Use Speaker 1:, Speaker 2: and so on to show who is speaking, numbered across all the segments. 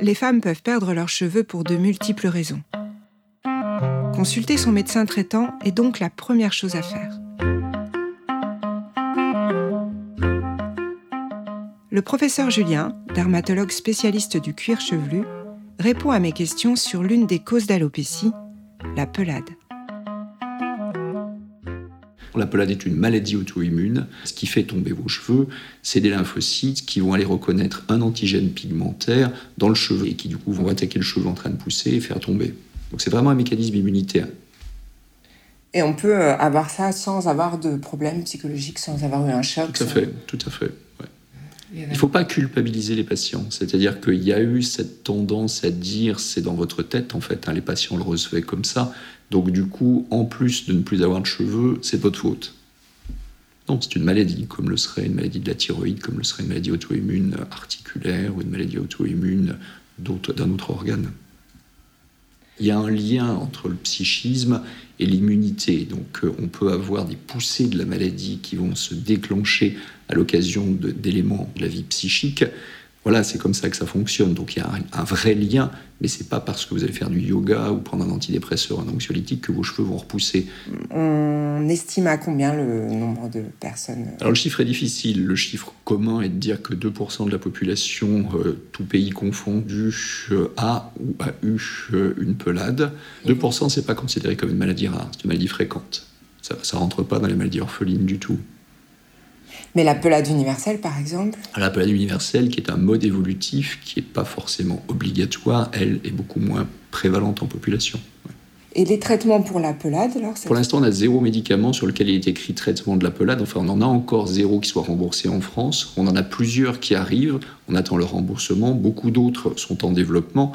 Speaker 1: les femmes peuvent perdre leurs cheveux pour de multiples raisons. Consulter son médecin traitant est donc la première chose à faire. Le professeur Julien, dermatologue spécialiste du cuir chevelu, répond à mes questions sur l'une des causes d'alopécie, la pelade.
Speaker 2: La pelade est une maladie auto-immune. Ce qui fait tomber vos cheveux, c'est des lymphocytes qui vont aller reconnaître un antigène pigmentaire dans le cheveu et qui du coup vont attaquer le cheveu en train de pousser et faire tomber. Donc c'est vraiment un mécanisme immunitaire.
Speaker 3: Et on peut euh, avoir ça sans avoir de problème psychologique, sans avoir eu un choc.
Speaker 2: Tout à fait, tout à fait. Il ne faut pas culpabiliser les patients. C'est-à-dire qu'il y a eu cette tendance à dire c'est dans votre tête, en fait, hein, les patients le recevaient comme ça. Donc, du coup, en plus de ne plus avoir de cheveux, c'est votre faute. Non, c'est une maladie, comme le serait une maladie de la thyroïde, comme le serait une maladie auto-immune articulaire ou une maladie auto-immune d'un autre organe. Il y a un lien entre le psychisme et l'immunité. Donc euh, on peut avoir des poussées de la maladie qui vont se déclencher à l'occasion d'éléments de, la vie psychique. Voilà, c'est comme ça que ça fonctionne. Donc il y a un, vrai lien, mais c'est pas parce que vous allez faire du yoga ou prendre un antidépresseur, un anxiolytique que vos cheveux vont repousser.
Speaker 3: On estime à combien le nombre de personnes
Speaker 2: Alors le chiffre est difficile. Le chiffre commun est de dire que 2% de la population, euh, tout pays confondu, euh, a ou a eu euh, une pelade. 2%, c'est pas considéré comme une maladie rare, c'est une maladie fréquente. Ça, ça rentre pas dans les maladies orphelines du tout.
Speaker 3: Mais la pelade universelle, par exemple
Speaker 2: La pelade universelle, qui est un mode évolutif, qui n'est pas forcément obligatoire, elle est beaucoup moins prévalente en population.
Speaker 3: Et les traitements pour la pelade, alors
Speaker 2: Pour l'instant, on a zéro médicament sur lequel il est écrit traitement de la pelade. Enfin, on en a encore zéro qui soit remboursé en France. On en a plusieurs qui arrivent. On attend le remboursement. Beaucoup d'autres sont en développement.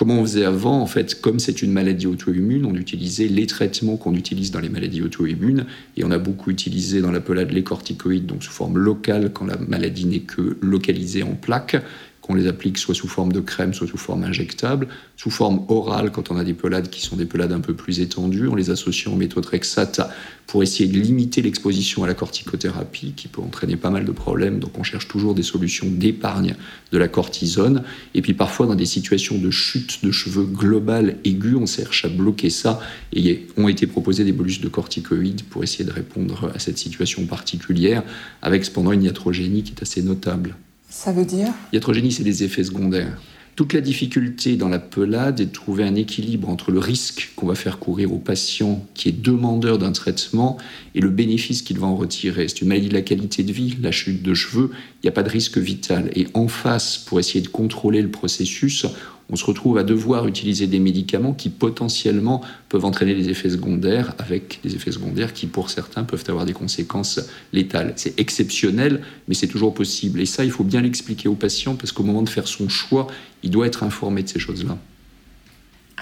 Speaker 2: Comment on faisait avant En fait, comme c'est une maladie auto-immune, on utilisait les traitements qu'on utilise dans les maladies auto-immunes, et on a beaucoup utilisé dans la pelade les corticoïdes, donc sous forme locale quand la maladie n'est que localisée en plaques, qu'on les applique soit sous forme de crème, soit sous forme injectable, sous forme orale quand on a des pelades qui sont des pelades un peu plus étendues, on les associe en méthotrexate pour essayer de limiter l'exposition à la corticothérapie qui peut entraîner pas mal de problèmes. Donc on cherche toujours des solutions d'épargne de la cortisone. Et puis parfois dans des situations de chute de cheveux globale aiguë, on cherche à bloquer ça et ont été proposés des bolus de corticoïdes pour essayer de répondre à cette situation particulière avec cependant une iatrogénie qui est assez notable.
Speaker 3: Ça veut dire
Speaker 2: Iatrogénie, c'est des effets secondaires. Toute la difficulté dans la pelade est de trouver un équilibre entre le risque qu'on va faire courir au patient qui est demandeur d'un traitement et le bénéfice qu'il va en retirer. C'est une maladie de la qualité de vie, la chute de cheveux, il n'y a pas de risque vital. Et en face, pour essayer de contrôler le processus, on se retrouve à devoir utiliser des médicaments qui potentiellement peuvent entraîner des effets secondaires, avec des effets secondaires qui, pour certains, peuvent avoir des conséquences létales. C'est exceptionnel, mais c'est toujours possible. Et ça, il faut bien l'expliquer au patient, parce qu'au moment de faire son choix, il doit être informé de ces choses-là.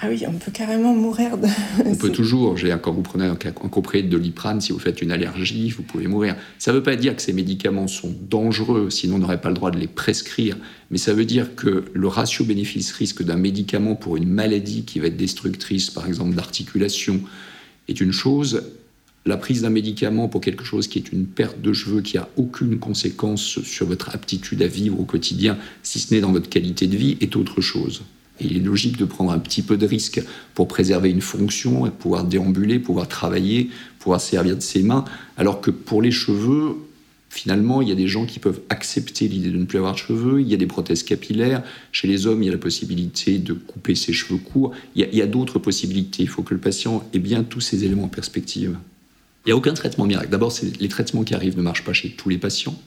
Speaker 3: Ah oui, on peut carrément mourir de...
Speaker 2: On peut toujours. Quand vous prenez un, un de liprane, si vous faites une allergie, vous pouvez mourir. Ça ne veut pas dire que ces médicaments sont dangereux, sinon on n'aurait pas le droit de les prescrire. Mais ça veut dire que le ratio bénéfice-risque d'un médicament pour une maladie qui va être destructrice, par exemple d'articulation, est une chose. La prise d'un médicament pour quelque chose qui est une perte de cheveux qui a aucune conséquence sur votre aptitude à vivre au quotidien, si ce n'est dans votre qualité de vie, est autre chose il est logique de prendre un petit peu de risque pour préserver une fonction, pouvoir déambuler, pouvoir travailler, pouvoir servir de ses mains, alors que pour les cheveux, finalement, il y a des gens qui peuvent accepter l'idée de ne plus avoir de cheveux, il y a des prothèses capillaires, chez les hommes, il y a la possibilité de couper ses cheveux courts, il y a, d'autres possibilités, il faut que le patient ait bien tous ces éléments en perspective. Il n'y a aucun traitement miracle. D'abord, les traitements qui arrivent ne marchent pas chez tous les patients.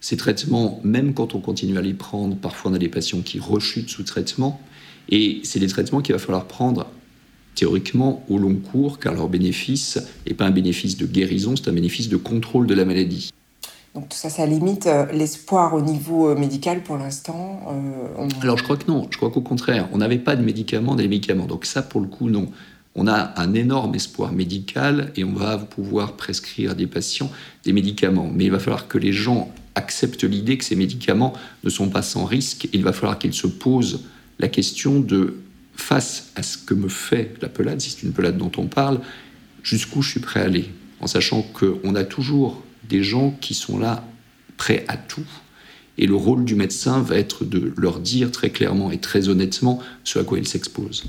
Speaker 2: Ces traitements, même quand on continue à les prendre, parfois on a des patients qui rechutent sous traitement. Et c'est des traitements qu'il va falloir prendre théoriquement au long cours, car leur bénéfice n'est pas un bénéfice de guérison, c'est un bénéfice de contrôle de la maladie.
Speaker 3: Donc tout ça, ça limite euh, l'espoir au niveau euh, médical pour l'instant
Speaker 2: euh, Alors je crois que non, je crois qu'au contraire, on n'avait pas de médicaments, des médicaments. Donc ça, pour le coup, non. On a un énorme espoir médical et on va pouvoir prescrire à des patients des médicaments. Mais il va falloir que les gens acceptent l'idée que ces médicaments ne sont pas sans risque. Il va falloir qu'ils se posent la question de, face à ce que me fait la pelade, si c'est une pelade dont on parle, jusqu'où je suis prêt à aller, en sachant qu'on a toujours des gens qui sont là prêts à tout Et le rôle du médecin va être de leur dire très clairement et très honnêtement ce à quoi ils s'exposent.